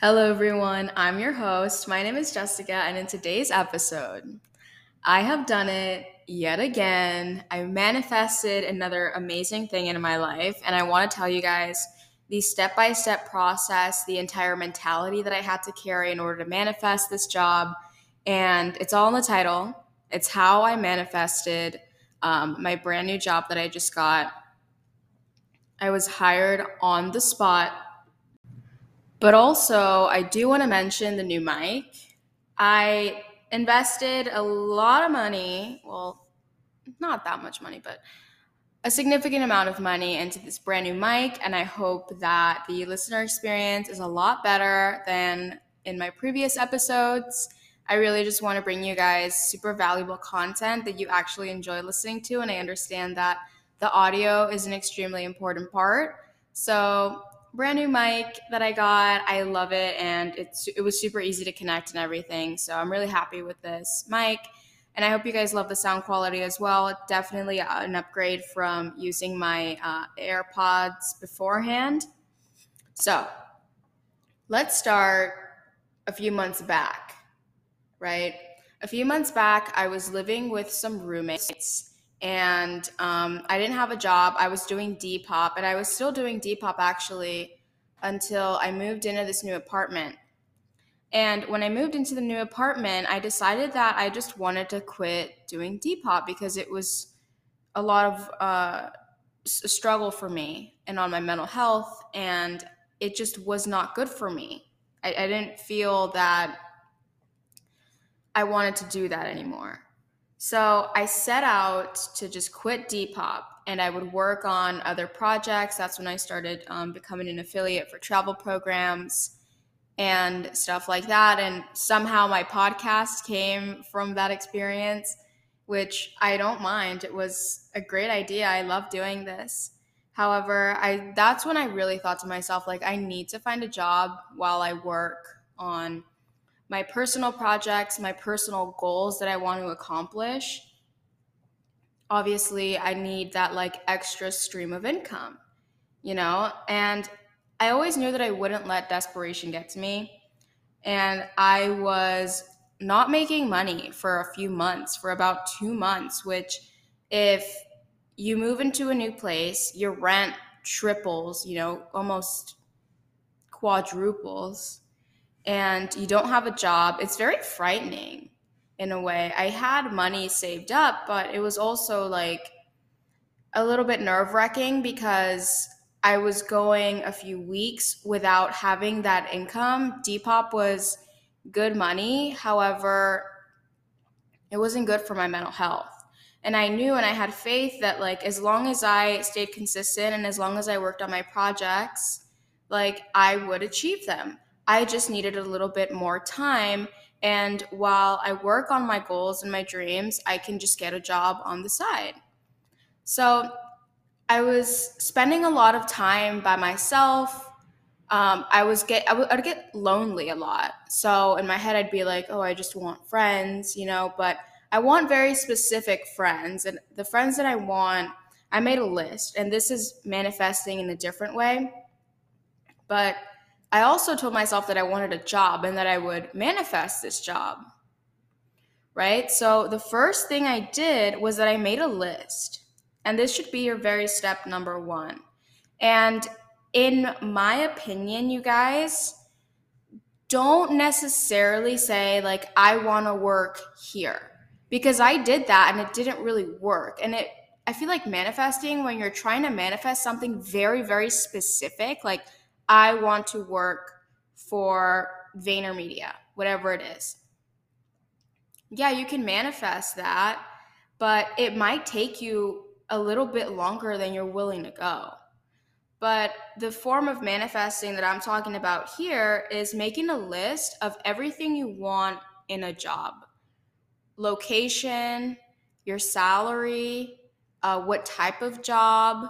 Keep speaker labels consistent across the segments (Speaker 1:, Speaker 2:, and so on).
Speaker 1: Hello, everyone. I'm your host. My name is Jessica, and in today's episode, I have done it yet again. I manifested another amazing thing in my life, and I want to tell you guys the step by step process, the entire mentality that I had to carry in order to manifest this job. And it's all in the title. It's how I manifested um, my brand new job that I just got. I was hired on the spot but also, I do want to mention the new mic. I invested a lot of money, well, not that much money, but a significant amount of money into this brand new mic. And I hope that the listener experience is a lot better than in my previous episodes. I really just want to bring you guys super valuable content that you actually enjoy listening to. And I understand that the audio is an extremely important part. So brand new mic that I got. I love it, and it's it was super easy to connect and everything. So I'm really happy with this mic, and I hope you guys love the sound quality as well. Definitely an upgrade from using my uh, AirPods beforehand. So let's start a few months back, right? A few months back, I was living with some roommates and um, I didn't have a job. I was doing Depop, and I was still doing Depop actually until I moved into this new apartment. And when I moved into the new apartment, I decided that I just wanted to quit doing Depop because it was a lot of uh, a struggle for me and on my mental health, and it just was not good for me. I, I didn't feel that I wanted to do that anymore. So I set out to just quit Depop and I would work on other projects. That's when I started um, becoming an affiliate for travel programs and stuff like that. And somehow my podcast came from that experience, which I don't mind. It was a great idea. I love doing this. However, I that's when I really thought to myself like I need to find a job while I work on my personal projects, my personal goals that I want to accomplish, obviously I need that like extra stream of income, you know? And I always knew that I wouldn't let desperation get to me. And I was not making money for a few months, for about two months, which if you move into a new place, your rent triples, you know, almost quadruples and you don't have a job, it's very frightening in a way. I had money saved up, but it was also like a little bit nerve wracking because I was going a few weeks without having that income. Depop was good money. However, it wasn't good for my mental health. And I knew and I had faith that like as long as I stayed consistent and as long as I worked on my projects, like I would achieve them. I just needed a little bit more time. And while I work on my goals and my dreams, I can just get a job on the side. So I was spending a lot of time by myself. Um, I was get I would get lonely a lot. So in my head, I'd be like, "Oh, I just want friends," you know. But I want very specific friends, and the friends that I want, I made a list, and this is manifesting in a different way. But I also told myself that I wanted a job and that I would manifest this job. Right? So the first thing I did was that I made a list. And this should be your very step number one. And in my opinion, you guys, don't necessarily say, like, I want to work here. Because I did that and it didn't really work. And it, I feel like manifesting, when you're trying to manifest something very, very specific, like, I want to work for VaynerMedia, whatever it is. Yeah, you can manifest that, but it might take you a little bit longer than you're willing to go. But the form of manifesting that I'm talking about here is making a list of everything you want in a job location, your salary, uh, what type of job,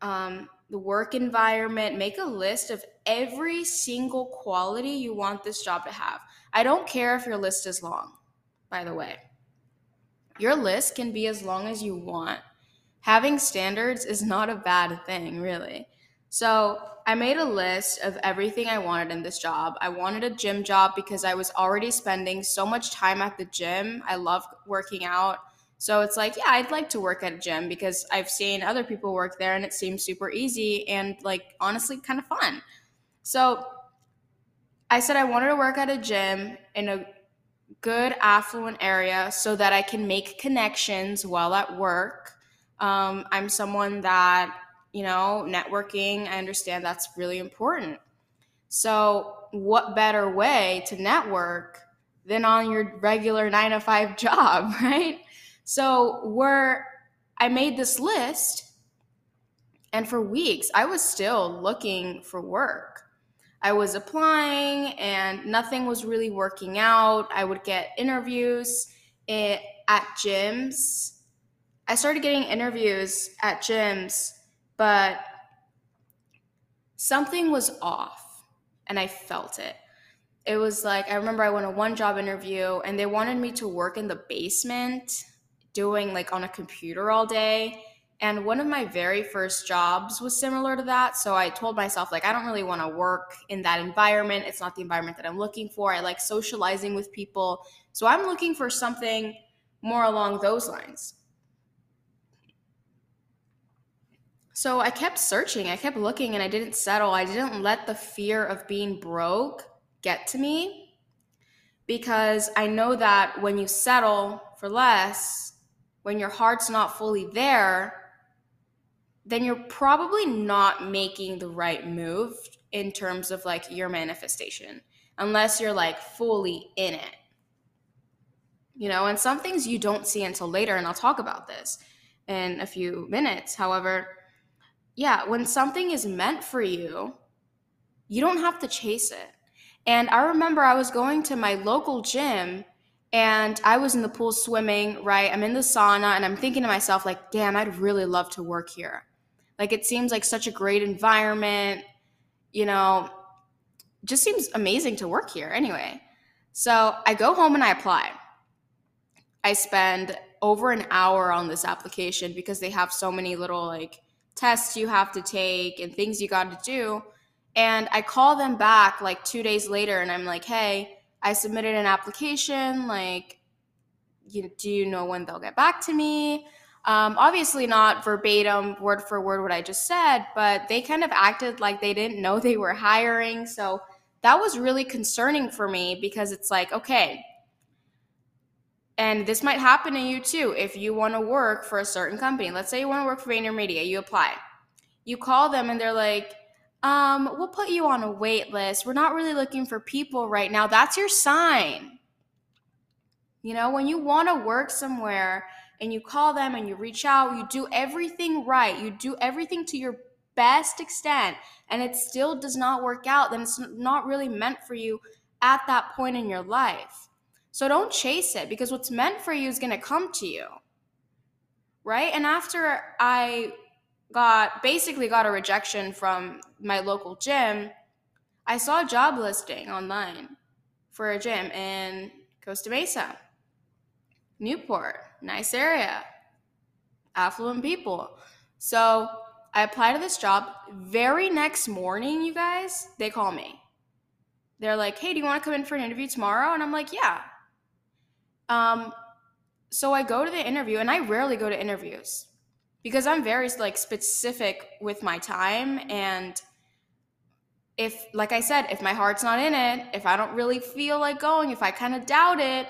Speaker 1: um, the work environment, make a list of every single quality you want this job to have. I don't care if your list is long, by the way. Your list can be as long as you want. Having standards is not a bad thing, really. So I made a list of everything I wanted in this job. I wanted a gym job because I was already spending so much time at the gym. I love working out. So it's like, yeah, I'd like to work at a gym because I've seen other people work there and it seems super easy and like honestly kind of fun. So I said I wanted to work at a gym in a good affluent area so that I can make connections while at work. Um, I'm someone that, you know, networking, I understand that's really important. So, what better way to network than on your regular nine to five job, right? So, where I made this list, and for weeks, I was still looking for work. I was applying and nothing was really working out. I would get interviews eh, at gyms. I started getting interviews at gyms, but something was off and I felt it. It was like, I remember I went to one job interview and they wanted me to work in the basement doing like on a computer all day and one of my very first jobs was similar to that. So I told myself, like, I don't really want to work in that environment. It's not the environment that I'm looking for. I like socializing with people. So I'm looking for something more along those lines. So I kept searching, I kept looking, and I didn't settle. I didn't let the fear of being broke get to me because I know that when you settle for less, when your heart's not fully there, then you're probably not making the right move in terms of like your manifestation unless you're like fully in it. You know, and some things you don't see until later, and I'll talk about this in a few minutes. However, yeah, when something is meant for you, you don't have to chase it. And I remember I was going to my local gym and I was in the pool swimming, right? I'm in the sauna and I'm thinking to myself, like, damn, I'd really love to work here. Like it seems like such a great environment, you know, just seems amazing to work here anyway. So I go home and I apply. I spend over an hour on this application because they have so many little like tests you have to take and things you got to do. And I call them back like two days later and I'm like, hey, I submitted an application. Like, you, do you know when they'll get back to me? Um, obviously, not verbatim, word for word, what I just said, but they kind of acted like they didn't know they were hiring. So that was really concerning for me because it's like, okay, and this might happen to you too if you want to work for a certain company. Let's say you want to work for VaynerMedia, you apply. You call them and they're like, um, we'll put you on a wait list. We're not really looking for people right now. That's your sign. You know, when you want to work somewhere and you call them and you reach out, you do everything right, you do everything to your best extent, and it still does not work out, then it's not really meant for you at that point in your life. So don't chase it because what's meant for you is going to come to you. Right? And after I got basically got a rejection from my local gym, I saw a job listing online for a gym in Costa Mesa. Newport, nice area, affluent people. So I apply to this job. Very next morning, you guys, they call me. They're like, hey, do you want to come in for an interview tomorrow? And I'm like, yeah. Um, so I go to the interview, and I rarely go to interviews because I'm very like specific with my time and if like I said, if my heart's not in it, if I don't really feel like going, if I kind of doubt it,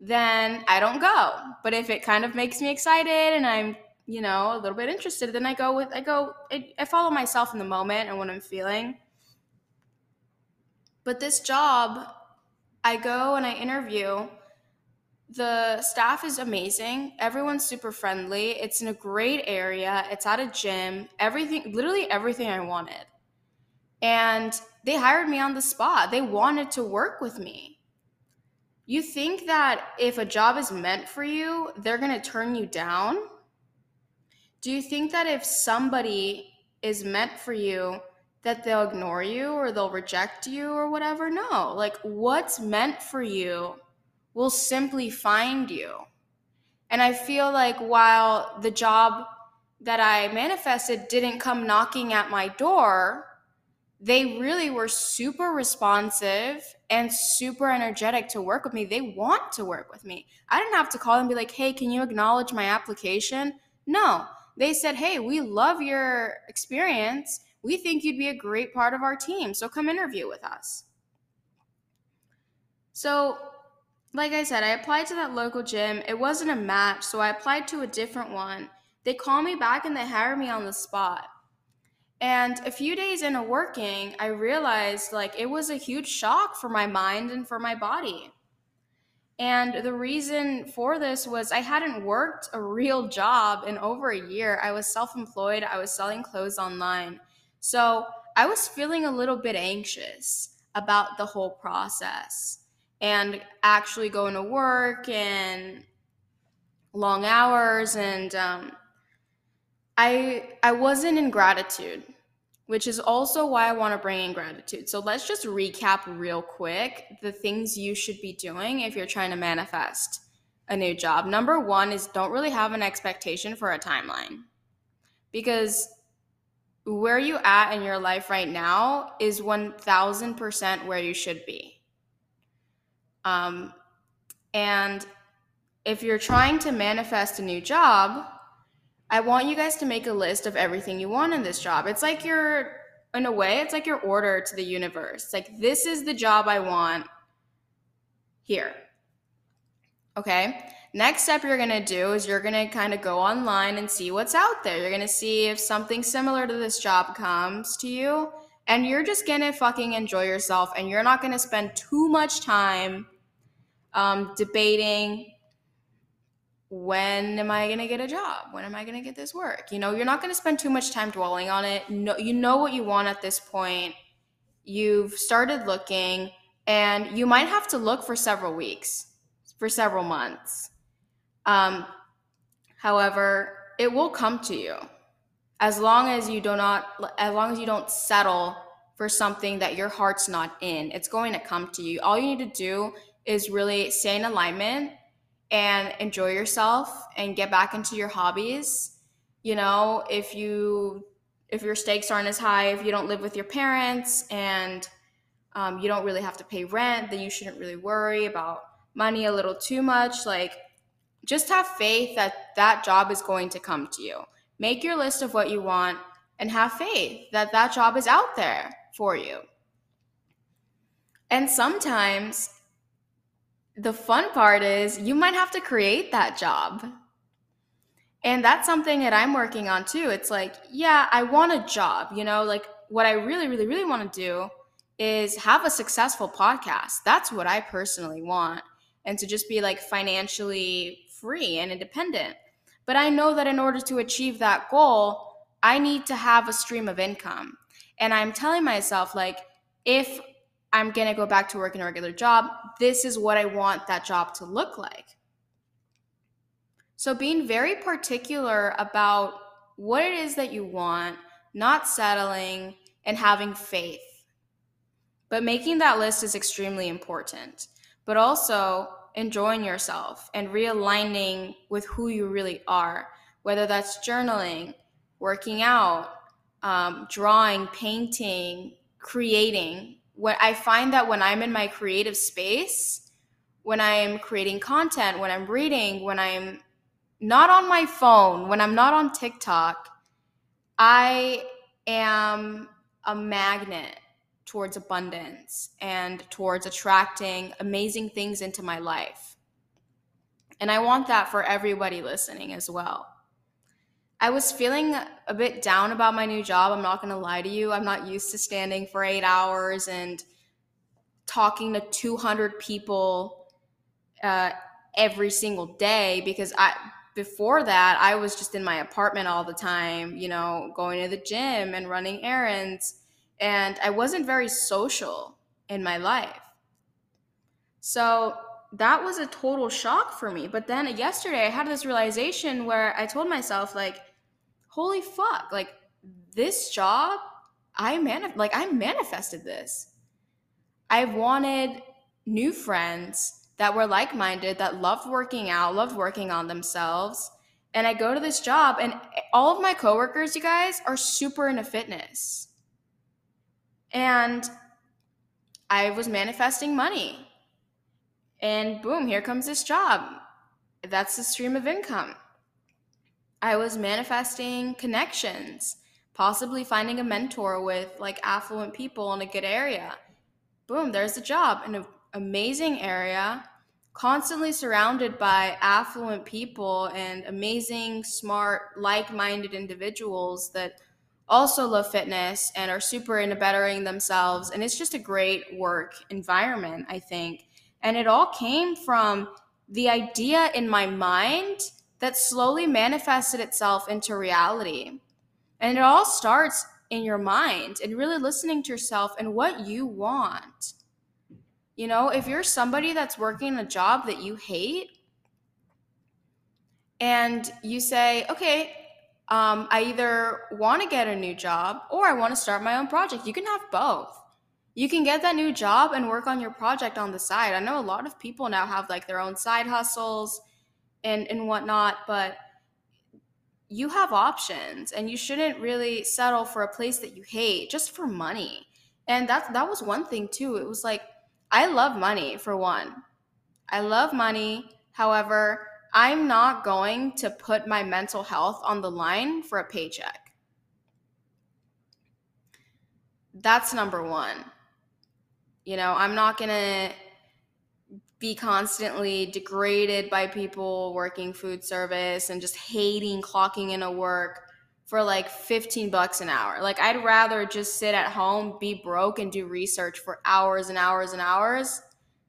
Speaker 1: then I don't go. But if it kind of makes me excited and I'm, you know, a little bit interested, then I go with, I go, I, I follow myself in the moment and what I'm feeling. But this job, I go and I interview. The staff is amazing. Everyone's super friendly. It's in a great area. It's at a gym. Everything, literally everything I wanted. And they hired me on the spot. They wanted to work with me you think that if a job is meant for you, they're going to turn you down? Do you think that if somebody is meant for you, that they'll ignore you or they'll reject you or whatever? No. Like, what's meant for you will simply find you. And I feel like while the job that I manifested didn't come knocking at my door, they really were super responsive and super energetic to work with me. They want to work with me. I didn't have to call and be like, hey, can you acknowledge my application? No, they said, hey, we love your experience. We think you'd be a great part of our team. So come interview with us. So, like I said, I applied to that local gym. It wasn't a match, so I applied to a different one. They call me back and they hire me on the spot. And a few days into working, I realized like it was a huge shock for my mind and for my body. And the reason for this was I hadn't worked a real job in over a year. I was self employed, I was selling clothes online. So I was feeling a little bit anxious about the whole process and actually going to work and long hours and um, I I wasn't in gratitude, which is also why I want to bring in gratitude. So let's just recap real quick the things you should be doing if you're trying to manifest a new job. Number 1 is don't really have an expectation for a timeline. Because where you at in your life right now is 1000% where you should be. Um, and if you're trying to manifest a new job, I want you guys to make a list of everything you want in this job. It's like your, in a way, it's like your order to the universe. Like, this is the job I want here. Okay. Next step you're going to do is you're going to kind of go online and see what's out there. You're going to see if something similar to this job comes to you, and you're just going to fucking enjoy yourself and you're not going to spend too much time um, debating when am I going to get a job? When am I going to get this work? You know, you're not going to spend too much time dwelling on it. No, you know what you want at this point. You've started looking, and you might have to look for several weeks, for several months. Um, however, it will come to you as long as you do not, as long as you don't settle for something that your heart's not in. It's going to come to you. All you need to do is really stay in alignment and enjoy yourself and get back into your hobbies. You know, if you if your stakes aren't as high, if you don't live with your parents and um, you don't really have to pay rent, then you shouldn't really worry about money a little too much. Like, just have faith that that job is going to come to you. Make your list of what you want and have faith that that job is out there for you. And sometimes the fun part is you might have to create that job. And that's something that I'm working on too. It's like, yeah, I want a job, you know, like what I really, really, really want to do is have a successful podcast. That's what I personally want. And to just be like financially free and independent. But I know that in order to achieve that goal, I need to have a stream of income. And I'm telling myself, like, if I'm going to go back to work in a regular job. This is what I want that job to look like. So, being very particular about what it is that you want, not settling, and having faith. But making that list is extremely important. But also enjoying yourself and realigning with who you really are, whether that's journaling, working out, um, drawing, painting, creating, when I find that when I'm in my creative space, when I'm creating content, when I'm reading, when I'm not on my phone, when I'm not on TikTok, I am a magnet towards abundance and towards attracting amazing things into my life. And I want that for everybody listening as well. I was feeling a bit down about my new job. I'm not going to lie to you. I'm not used to standing for eight hours and talking to 200 people uh, every single day because I before that I was just in my apartment all the time, you know, going to the gym and running errands and I wasn't very social in my life. So that was a total shock for me. But then yesterday I had this realization where I told myself like holy fuck, like this job, I man like I manifested this. I wanted new friends that were like-minded, that loved working out, loved working on themselves, And I go to this job, and all of my coworkers, you guys, are super into fitness. And I was manifesting money. And boom, here comes this job. That's the stream of income. I was manifesting connections, possibly finding a mentor with like affluent people in a good area. Boom, there's a job in an amazing area constantly surrounded by affluent people and amazing, smart, like minded individuals that also love fitness and are super into bettering themselves. And it's just a great work environment, I think. And it all came from the idea in my mind that slowly manifested itself into reality. And it all starts in your mind and really listening to yourself and what you want. You know, if you're somebody that's working a job that you hate and you say, okay, um, I either want to get a new job or I want to start my own project, you can have both. You can get that new job and work on your project on the side. I know a lot of people now have like their own side hustles and, and whatnot, but you have options and you shouldn't really settle for a place that you hate just for money. And that that was one thing too. It was like I love money for one. I love money. However, I'm not going to put my mental health on the line for a paycheck. That's number one. You know, I'm not going to be constantly degraded by people working food service and just hating clocking in a work for like 15 bucks an hour. Like I'd rather just sit at home, be broke and do research for hours and hours and hours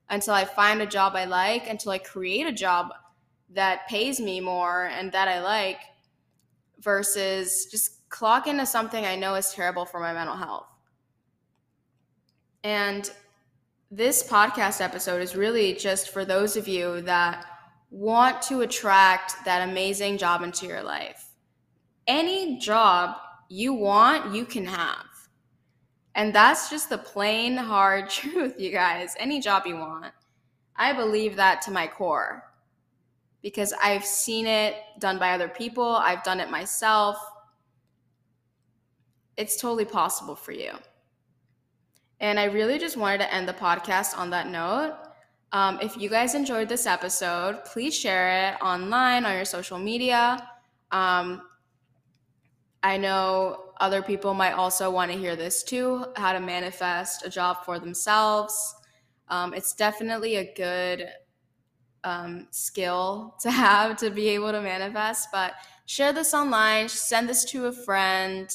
Speaker 1: until I find a job I like, until I create a job that pays me more and that I like versus just clock into something I know is terrible for my mental health. And this podcast episode is really just for those of you that want to attract that amazing job into your life any job you want, you can have. And that's just the plain hard truth, you guys. Any job you want. I believe that to my core because I've seen it done by other people, I've done it myself. It's totally possible for you. And I really just wanted to end the podcast on that note. Um, if you guys enjoyed this episode, please share it online on your social media. Um, I know other people might also want to hear this too how to manifest a job for themselves. Um, it's definitely a good um, skill to have to be able to manifest, but share this online, send this to a friend.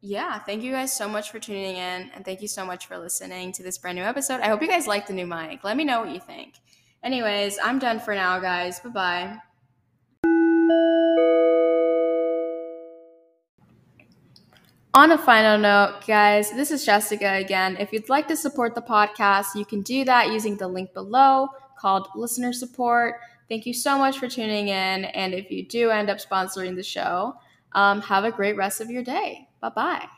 Speaker 1: Yeah, thank you guys so much for tuning in, and thank you so much for listening to this brand new episode. I hope you guys like the new mic. Let me know what you think. Anyways, I'm done for now, guys. Bye bye. On a final note, guys, this is Jessica again. If you'd like to support the podcast, you can do that using the link below called listener support. Thank you so much for tuning in. And if you do end up sponsoring the show, um, have a great rest of your day. Bye bye.